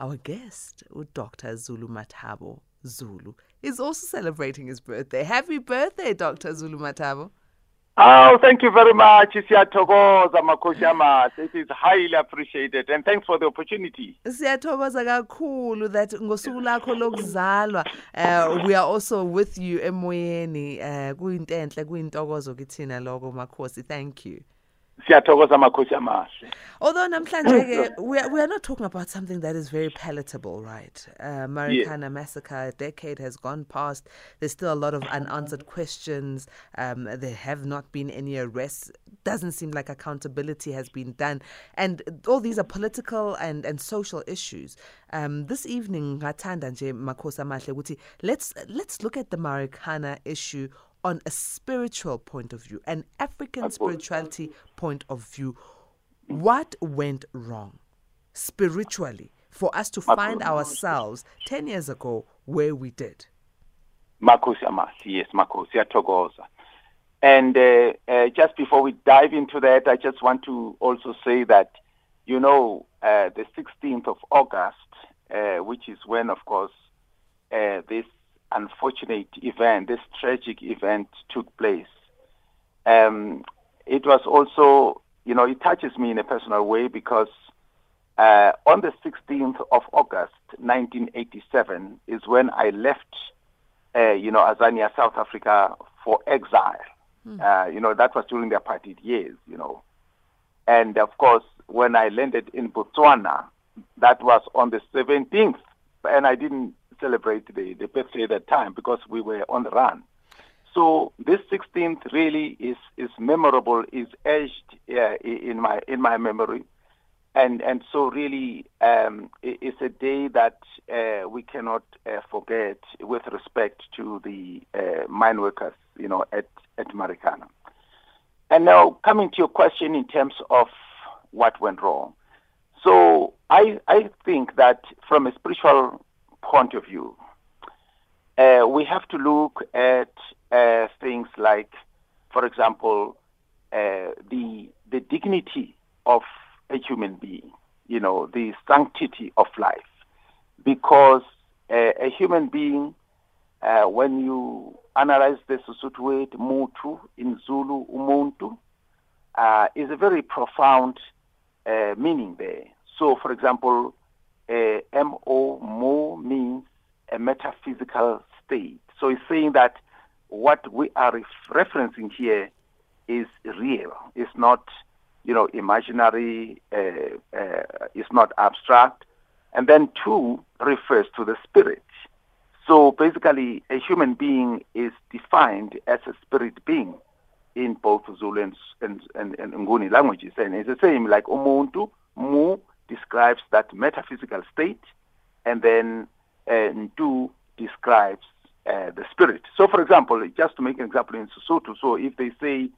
Our guest, Dr. Zulumathabo Zulu, is also celebrating his birthday. Happy birthday, Dr. Zulumathabo. Oh, thank you very much. Siyathokoza makhosi amahle. It is highly appreciated and thanks for the opportunity. Siyathokoza kakhulu that ngosuku lakho lokuzalwa uh, we are also with you emoyeni uh, kuyinto enhle kuyintokozo kithina lokho makhosi. Thank you. Siyathokoza makhosi amahle Although namhlanje ke we are, we are not talking about something that is very palatable, right? Uh, Marikana massacre, a decade has gone past. There's still a lot of unanswered questions. Um, there have not been any arrests. Doesn't seem like accountability has been done, and all these are political and and social issues. Um, this evening, ngathanda nje Makosa Mahle ukuthi let's let's look at the Marikana issue on a spiritual point of view, an African spirituality point of view. What went wrong spiritually for us to find ourselves 10 years ago where we did? amahle yes makhosi siyathokoza and uh, uh, just before we dive into that i just want to also say that you know uh, the 16th of august uh, which is when of course uh, this unfortunate event this tragic event took place um, it was also you know it touches me in a personal way because uh, on the 16th of august 1987 is when i left uh, you know, Azania, South Africa for exile. Uh, you know, that was during the apartheid years, you know. And of course, when I landed in Botswana, that was on the 17th, and I didn't celebrate the, the birthday at that time because we were on the run. So this 16th really is, is memorable, is etched uh, in my in my memory, and and so really um, it's a day that uh, we cannot uh, forget with respect to the uh, mine workers, you know, at at Marikana. And now coming to your question in terms of what went wrong, so I I think that from a spiritual point of view, uh, we have to look at uh, things like, for example, uh, the the dignity of a human being, you know, the sanctity of life, because uh, a human being, uh, when you analyze the Sesotho word mutu in Zulu umuntu, uh, is a very profound meaning there. So, for example, uh, mo mo means a metaphysical state. So it's saying that what we are ref- referencing here is real. It's not, you know, imaginary. Uh, uh, it's not abstract. And then two refers to the spirit. So basically, a human being is defined as a spirit being in both Zulu and, and, and, and Nguni languages. And it's the same, like Umuntu, Mu describes that metaphysical state, and then uh, Ntu describes uh, the spirit. So, for example, just to make an example in Sesotho, so if they say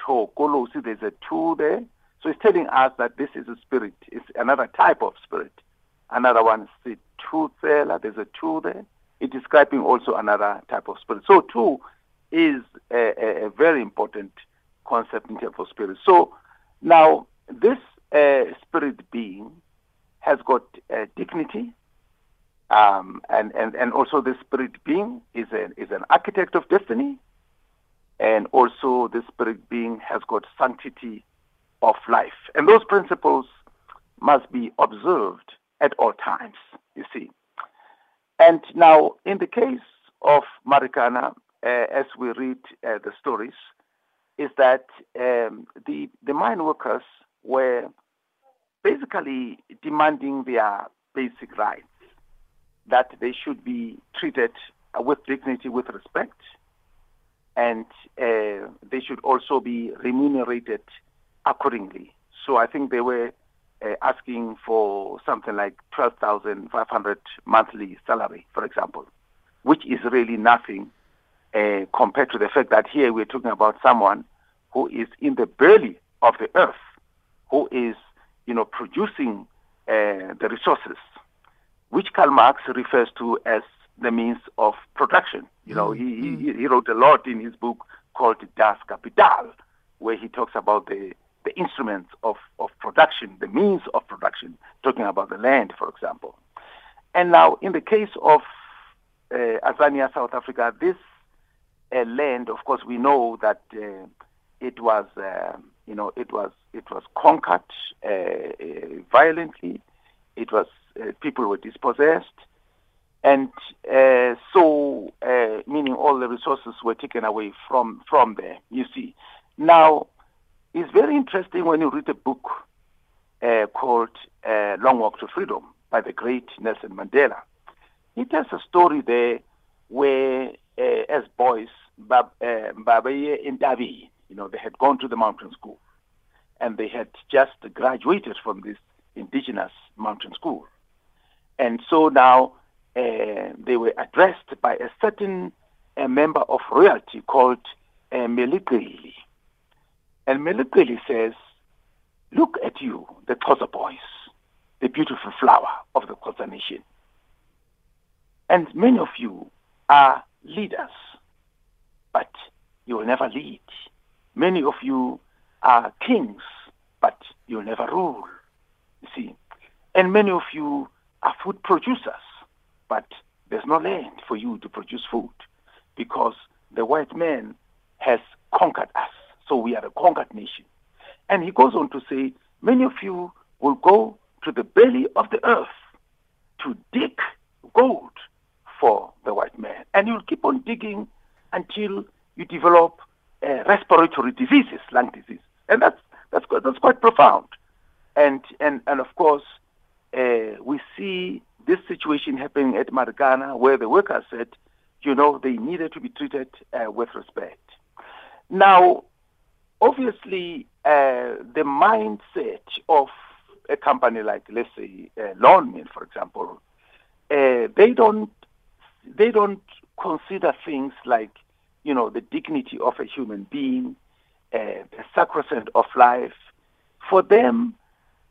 Tokolosi, there's a two there. So it's telling us that this is a spirit. It's another type of spirit. Another one is the two Tsela, there's a two there. It's describing also another type of spirit. So two is a, a, a very important concept in terms of spirit. So now this uh, spirit being has got uh, dignity, um, and, and, and also the spirit being is, a, is an architect of destiny, and also the spirit being has got sanctity of life. And those principles must be observed at all times, you see. And now, in the case of Marikana, uh, as we read uh, the stories, is that um, the, the mine workers were basically demanding their basic rights, that they should be treated with dignity, with respect, and uh, they should also be remunerated accordingly. So I think they were uh, asking for something like 12,500 monthly salary, for example, which is really nothing uh, compared to the fact that here we're talking about someone who is in the belly of the earth, who is, you know, producing uh, the resources, which Karl Marx refers to as the means of production. You know, he, he, he wrote a lot in his book called Das Kapital, where he talks about the, the instruments of, of production, the means of production, talking about the land, for example. And now, in the case of uh, Azania, South Africa, this uh, land, of course, we know that uh, it was, uh, you know, it was it was conquered uh, uh, violently. It was people were dispossessed, and so meaning all the resources were taken away from from there. You see, now it's very interesting when you read a book called Long Walk to Freedom by the great Nelson Mandela. He tells a story there where, uh, as boys, Bab, uh, and Davi, you know, they had gone to the mountain school and they had just graduated from this indigenous mountain school. And so now uh, they were addressed by a certain uh, member of royalty called uh. And Meligqili says, Look at you, the Xhosa boys the beautiful flower of the Xhosa nation. And many of you are leaders, but you will never lead. Many of you are kings, but you'll never rule. You see, and many of you are food producers, but there's no land for you to produce food because the white man has conquered us. So we are a conquered nation. And he goes on to say, many of you will go to the belly of the earth to dig gold for the white man. And you'll keep on digging until you develop uh, respiratory diseases, lung disease. And that's, that's, quite, that's quite profound. And, and, and of course, uh, we see this situation happening at Marikana where the workers said, you know, they needed to be treated uh, with respect. Now, obviously, uh, the mindset of a company like, let's say, uh, Lonmin, for example, uh, they don't they don't consider things like, you know, the dignity of a human being, uh, the sacrosanct of life. For them,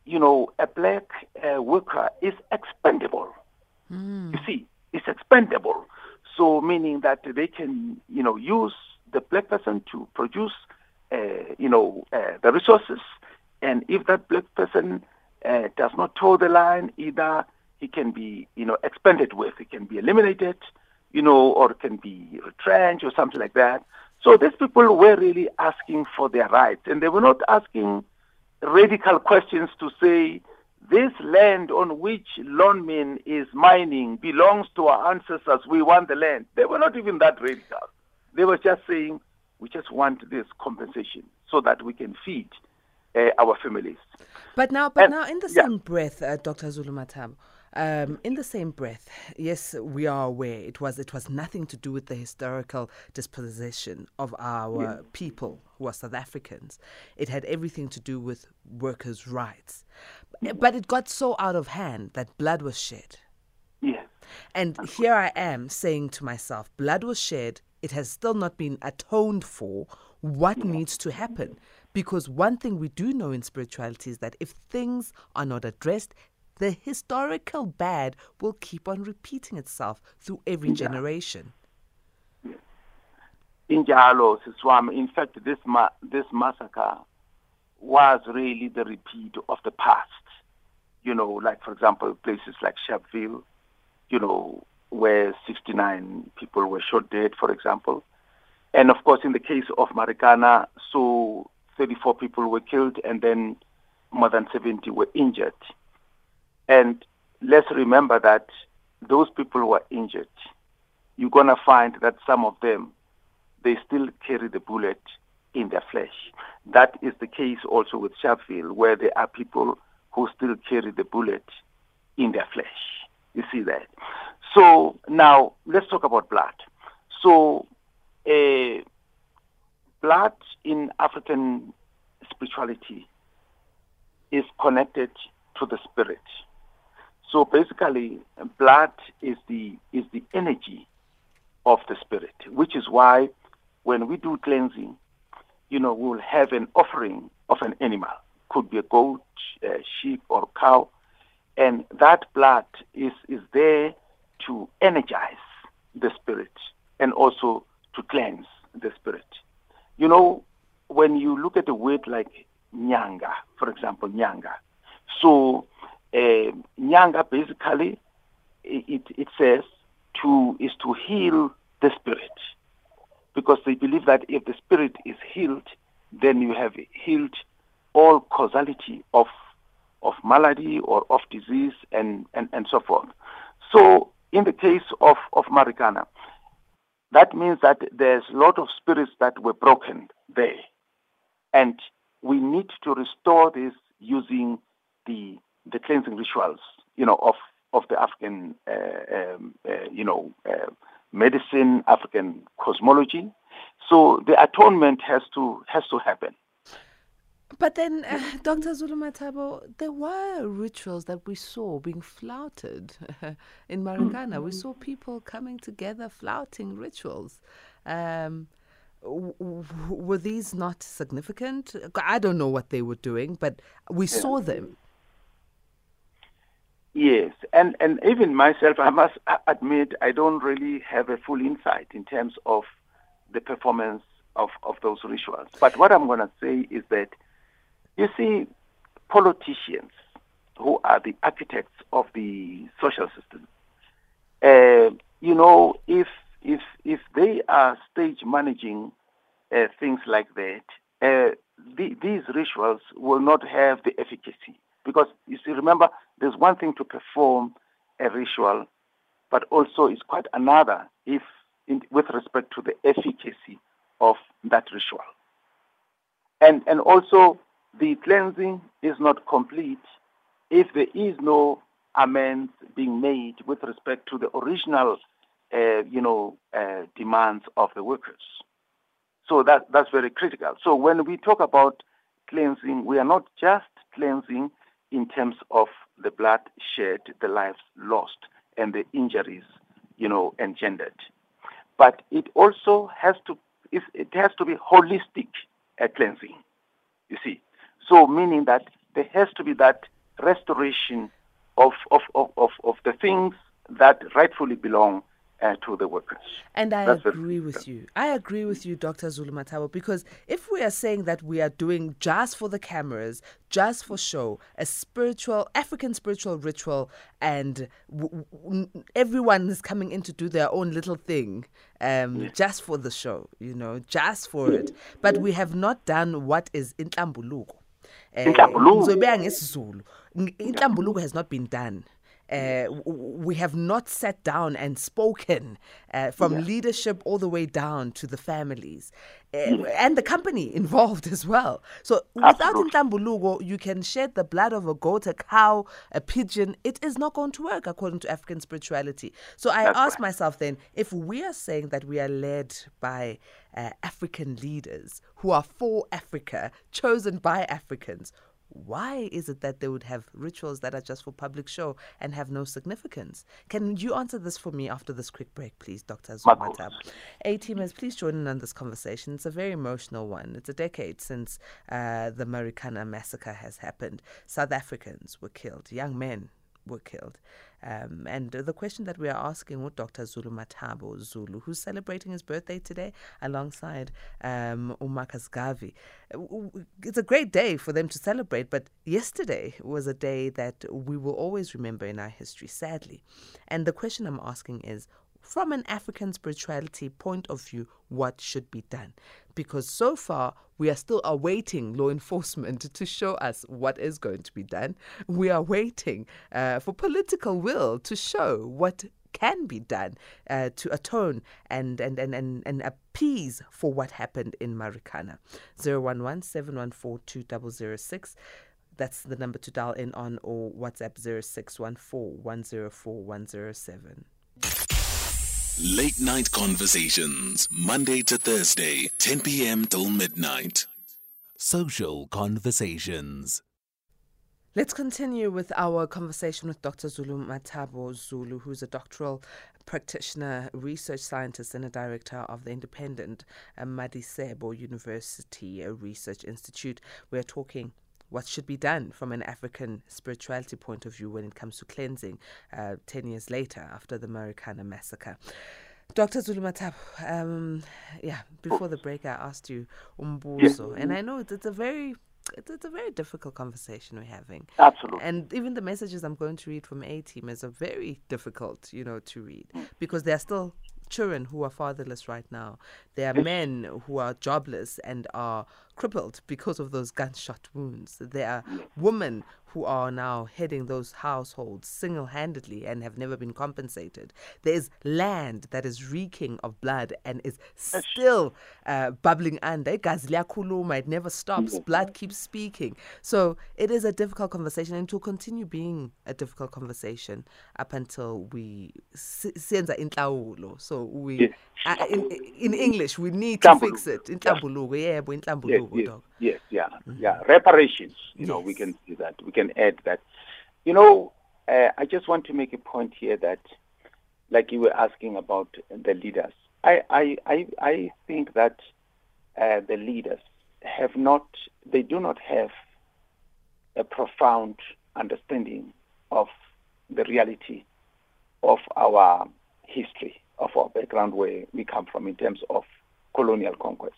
you know, a black uh, worker is expendable. Mm. You see, it's expendable. So meaning that they can, you know, use the black person to produce, uh, you know, uh, the resources, and if that black person uh, does not toe the line, either he can be, you know, expended with, he can be eliminated, you know, or can be retrenched or something like that. So these people were really asking for their rights, and they were not asking radical questions to say this land on which Lonmin is mining belongs to our ancestors. We want the land. They were not even that radical. They were just saying we just want this compensation so that we can feed uh, our families. But now, but and, now, in the yeah. same breath, uh, Dr. Zulumathabo, um, in the same breath, yes, we are aware it was it was nothing to do with the historical disposition of our yeah. people who are South Africans. It had everything to do with workers' rights, but it got so out of hand that blood was shed. Yeah. And here I am saying to myself, blood was shed. It has still not been atoned for. What yeah. needs to happen? Because one thing we do know in spirituality is that if things are not addressed, the historical bad will keep on repeating itself through every generation. In fact, this, ma- this massacre was really the repeat of the past. You know, like, for example, places like Sharpeville, you know, where 69 people were shot dead, for example. And of course, in the case of Marikana, so 34 people were killed and then more than 70 were injured. And let's remember that those people who are injured, you're going to find that some of them, they still carry the bullet in their flesh. That is the case also with Sharpeville, where there are people who still carry the bullet in their flesh. You see that? So now let's talk about blood. So uh, blood in African spirituality is connected to the spirit. So basically, blood is the is the energy of the spirit, which is why when we do cleansing, you know, we'll have an offering of an animal, could be a goat, sheep, or cow, and that blood is is there to energize the spirit and also to cleanse the spirit. You know, when you look at a word like nyanga, for example, nyanga, so uh, nyanga basically to heal the spirit. Because they believe that if the spirit is healed, then you have healed all causality of of malady or of disease and, and, and so forth. So in the case of, of Marikana, that means that there's a lot of spirits that were broken there. And we need to restore this using the the cleansing rituals, you know, of of the African, uh, um, uh, you know, uh, medicine, African cosmology. So the atonement has to has to happen. But then, uh, Dr. Zulumathabo, there were rituals that we saw being flouted in Marikana. We saw people coming together flouting rituals. Um, were these not significant? I don't know what they were doing, but we yeah. saw them. Yes, and, and even myself, I must admit, I don't really have a full insight in terms of the performance of, of those rituals. But what I'm going to say is that you see, politicians who are the architects of the social system, uh, you know, if if if they are stage managing uh, things like that, uh, the, these rituals will not have the efficacy because you see, remember, there's one thing to perform a ritual, but also it's quite another if in, with respect to the efficacy of that ritual. And and also the cleansing is not complete if there is no amends being made with respect to the original, uh, you know, uh, demands of the workers. So that that's very critical. So when we talk about cleansing, we are not just cleansing in terms of the blood shed, the lives lost, and the injuries, you know, engendered, but it also has to it has to be holistic cleansing. You see, so meaning that there has to be that restoration of, of, of, of, of the things that rightfully belong uh, to the workers. And I That's agree with you. I agree with you, Dr. Zulumathabo, because if we are saying that we are doing just for the cameras, just for show, a spiritual, African spiritual ritual, and w- w- everyone is coming in to do their own little thing um, yeah. just for the show, you know, just for it. But we have not done what is in Tambuluko ngesizulu inhlambuluko has not been done uh, we have not sat down and spoken uh, from yeah. leadership all the way down to the families uh, and the company involved as well. So without Intlambuluko, you can shed the blood of a goat, a cow, a pigeon. It is not going to work according to African spirituality. So I That's ask right. myself then, if we are saying that we are led by uh, African leaders who are for Africa, chosen by Africans, why is it that they would have rituals that are just for public show and have no significance? Can you answer this for me after this quick break, please, Dr. Zumatab? A teamers, please join in on this conversation. It's a very emotional one. It's a decade since uh, the Marikana massacre has happened. South Africans were killed, young men were killed. Um, and the question that we are asking with Dr. Zulumathabo Zulu, who's celebrating his birthday today alongside um, Umakas Gavi. It's a great day for them to celebrate, but yesterday was a day that we will always remember in our history, sadly. And the question I'm asking is from an African spirituality point of view, what should be done? Because so far, we are still awaiting law enforcement to show us what is going to be done. We are waiting uh, for political will to show what can be done uh, to atone and, and, and, and, and appease for what happened in Marikana. 011 714 That's the number to dial in on or WhatsApp 0614 104 107. Late Night Conversations, Monday to Thursday, 10 p.m. till midnight. Social Conversations. Let's continue with our conversation with Dr. Zulumathabo Zulu, who's a doctoral practitioner, research scientist, and a director of the independent uh, Madisebo University Research Institute. We're talking what should be done from an African spirituality point of view when it comes to cleansing uh, 10 years later after the Marikana massacre. Dr. Zulumatap, um, yeah, before the break, I asked you umbuzo, and I know it's, it's a very it's, it's, a very difficult conversation we're having. Absolutely. And even the messages I'm going to read from A Team is a very difficult, you know, to read because there are still children who are fatherless right now. There are men who are jobless and are crippled because of those gunshot wounds. There are women who are now heading those households single handedly and have never been compensated. There is land that is reeking of blood and is still uh, bubbling under. It never stops. Blood keeps speaking. So it is a difficult conversation and it will continue being a difficult conversation up until we. So we, uh, in, in English, we need to fix it. Yeah, yes, yes, yes, yeah, mm-hmm. yeah. Reparations, you yes. know, we can see that. We can add that. You know, uh, I just want to make a point here that, like you were asking about the leaders, I, I, I, I think that uh, the leaders have not, they do not have a profound understanding of the reality of our history, of our background, where we come from in terms of colonial conquest.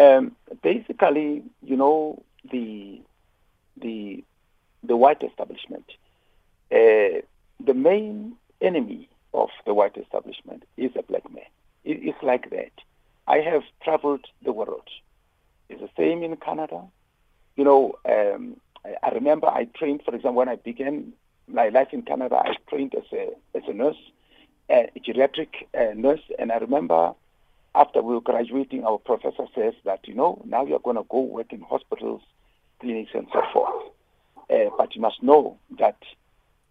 Um, basically, you know, the the the white establishment, uh, the main enemy of the white establishment is a black man. It, it's like that. I have traveled the world. It's the same in Canada. You know, um, I, I remember I trained, for example, when I began my life in Canada, I trained as a as a nurse, a geriatric uh, nurse, and I remember after we were graduating, our professor says that you know now you're going to go work in hospitals, clinics, and so forth. Uh, but you must know that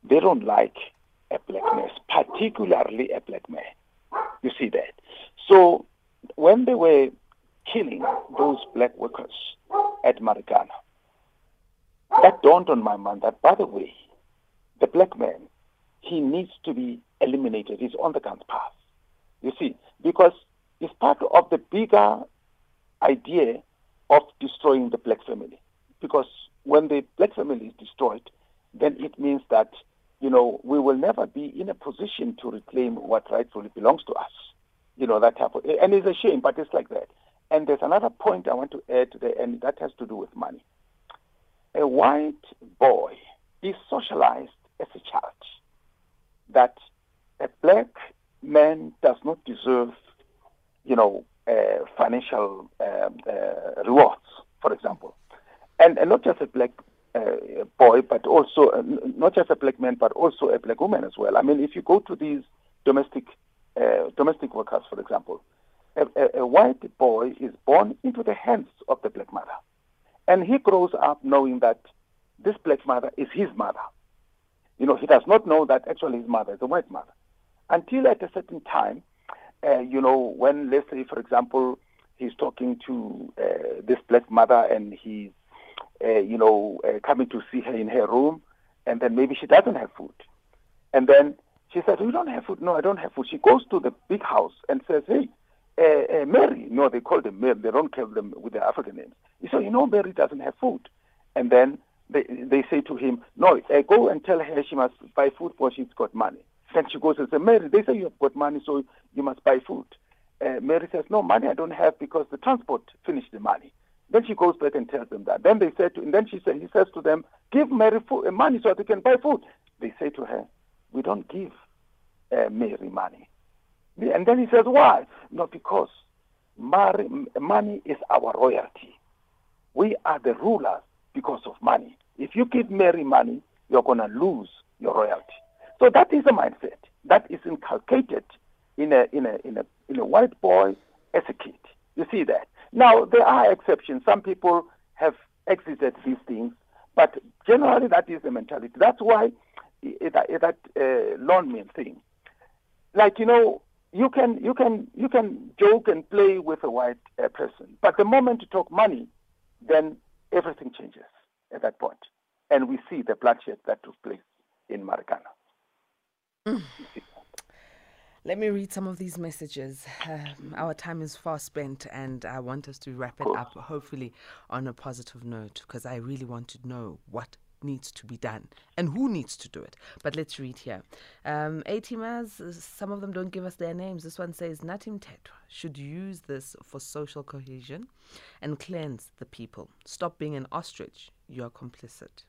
they don't like a black particularly a black man. You see that. So when they were killing those black workers at Marikana, that dawned on my mind that, by the way, the black man, he needs to be eliminated. He's on the gun path. You see, because it's part of the bigger idea of destroying the black family. Because when the black family is destroyed, then it means that, you know, we will never be in a position to reclaim what rightfully belongs to us. You know, that type of, and it's a shame, but it's like that. And there's another point I want to add to the end that has to do with money. A white boy is socialized as a child that a black man does not deserve, you know, uh, financial uh, uh, rewards, for example, and, and not just a black uh, boy, but also uh, not just a black man, but also a black woman as well. I mean, if you go to these domestic uh, domestic workers, for example, a, a, a white boy is born into the hands of the black mother, and he grows up knowing that this black mother is his mother you know, he does not know that actually his mother is a white mother. Until at a certain time, uh, you know, when, let's say, for example, he's talking to uh, this black mother and he's, uh, you know, uh, coming to see her in her room, and then maybe she doesn't have food. And then she says, You don't have food? No, I don't have food. She goes to the big house and says, Hey, uh, uh, Mary, no, they call them Mary, they don't call them with their African names. So, you know, Mary doesn't have food. And then they, they say to him, no, go and tell her she must buy food for she's got money. Then she goes and says, Mary, they say you have got money, so you must buy food. Uh, Mary says, no, money I don't have because the transport finished the money. Then she goes back and tells them that. Then they say to, and then she says, he says to them, give Mary food, uh, money so that they can buy food. They say to her, we don't give uh, Mary money. And then he says, why? No, because Mary, money is our royalty. We are the rulers because of money. If you give Mary money, you're going to lose your royalty. So that is a mindset that is inculcated in a, in a, in a, in a white boy as a kid. You see that. Now, there are exceptions. Some people have exited these things, but generally that is the mentality. That's why that, uh, loan thing. Like, you know, you can, you, can, you can joke and play with a white uh, person, but the moment you talk money, then everything changes at that point. And we see the bloodshed that took place in Marikana. Mm. Let me read some of these messages. Um, our time is far spent, and I want us to wrap it up, hopefully, on a positive note, because I really want to know what needs to be done and who needs to do it. But let's read here. Um, ATMAs, some of them don't give us their names. This one says Nathi Mthethwa should use this for social cohesion and cleanse the people. Stop being an ostrich. You are complicit.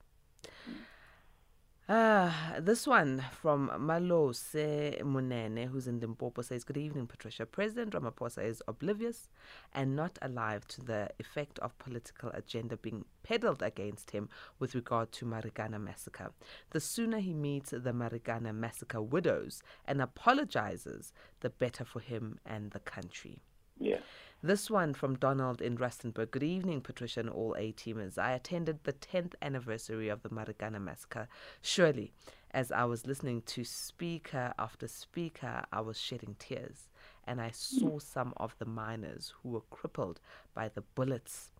Ah, this one from Malose Munene, who's in Limpopo, says, Good evening, Patricia. President Ramaphosa is oblivious and not alive to the effect of political agenda being peddled against him with regard to Marikana massacre. The sooner he meets the Marikana massacre widows and apologizes, the better for him and the country. Yeah. This one from Donald in Rustenburg. Good evening, Patricia and all A teamers. I attended the 10th anniversary of the Marikana massacre. Surely, as I was listening to speaker after speaker, I was shedding tears. And I saw some of the miners who were crippled by the bullets.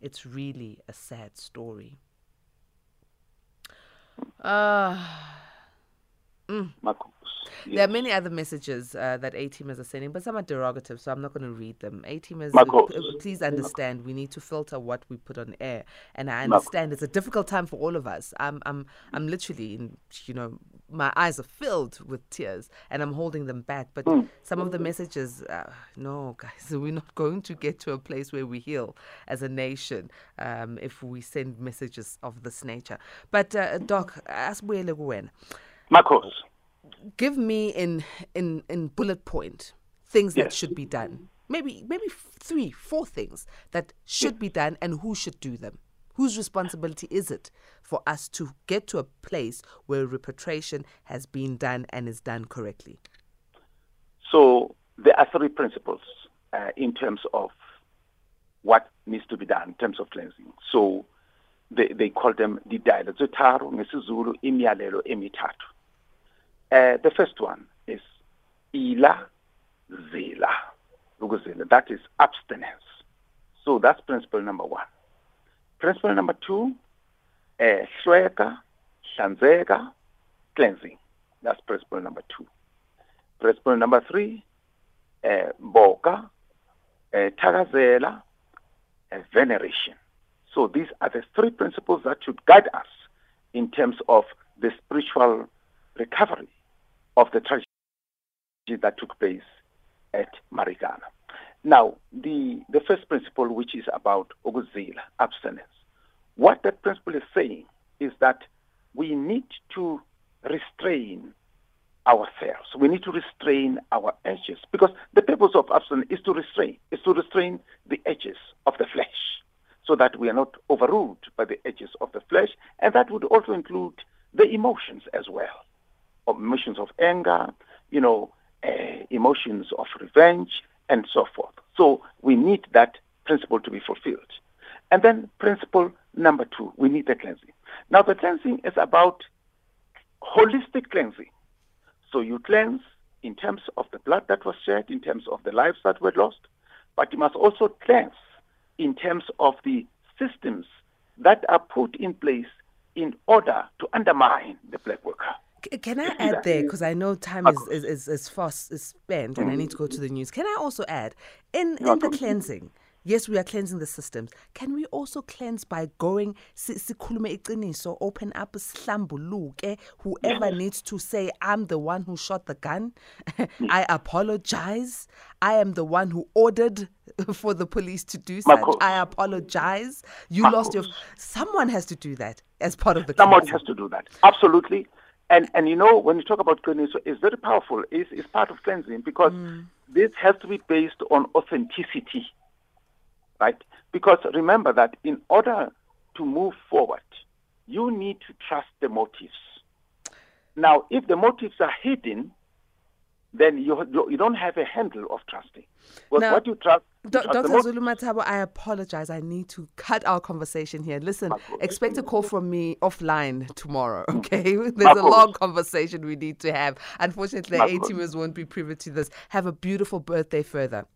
It's really a sad story. Ah. Uh, mm. Yes. There are many other messages uh, that A teamers are sending, but some are derogative, so I'm not going to read them. A teamers, please understand, we need to filter what we put on air, and I understand it's a difficult time for all of us. I'm, I'm, I'm literally, in, you know, my eyes are filled with tears, and I'm holding them back. But mm. some of the messages, uh, no, guys, we're not going to get to a place where we heal as a nation um, if we send messages of this nature. But uh, Doc, ask when. Marcos give me in in in bullet point things yes. that should be done. Maybe maybe three, four things that should yes. be done and who should do them. Whose responsibility is it for us to get to a place where repatriation has been done and is done correctly? So there are three principles uh, in terms of what needs to be done in terms of cleansing. So they, they call them the dialogue. ngesizulu imiyalelo emithathu uh, the first one is ila zila. That is abstinence. So that's principle number one. Principle number two, uh, hlweka, cleansing. That's principle number two. Principle number three, uh, boka, takazela, uh, veneration. So these are the three principles that should guide us in terms of the spiritual recovery of the tragedy that took place at Marikana. Now, the, the first principle, which is about oguzila, abstinence, what that principle is saying is that we need to restrain ourselves. We need to restrain our edges because the purpose of abstinence is to restrain, is to restrain the edges of the flesh so that we are not overruled by the edges of the flesh. And that would also include the emotions as well emotions of anger, you know, uh, emotions of revenge, and so forth. So we need that principle to be fulfilled. And then principle number two, we need the cleansing. Now the cleansing is about holistic cleansing. So you cleanse in terms of the blood that was shed, in terms of the lives that were lost, but you must also cleanse in terms of the systems that are put in place in order to undermine the black worker. Can I add there because I know time is, is, is, is fast is spent and I need to go to the mm-hmm. news. Can I also add in in the cleansing? Yes, we are cleansing the systems. Can we also cleanse by going sikhulume iqiniso, open up sihlambuluke, whoever needs to say I'm the one who shot the gun. Mm. I apologize. I am the one who ordered for the police to do such. I apologize. You lost your someone has to do that as part of the Someone cleansing. has to do that. Absolutely. And and you know when you talk about cleansing, it's very powerful. It's, it's part of cleansing because mm. this has to be based on authenticity, right? Because remember that in order to move forward, you need to trust the motives. Now, if the motives are hidden, then you you don't have a handle of trusting. But now, what you trust. You trust Dr. Zulu Matabo, I apologize. I need to cut our conversation here. Listen, expect a call from me offline tomorrow, okay? There's a long conversation we need to have. Unfortunately, the A-teamers won't be privy to this. Have a beautiful birthday further.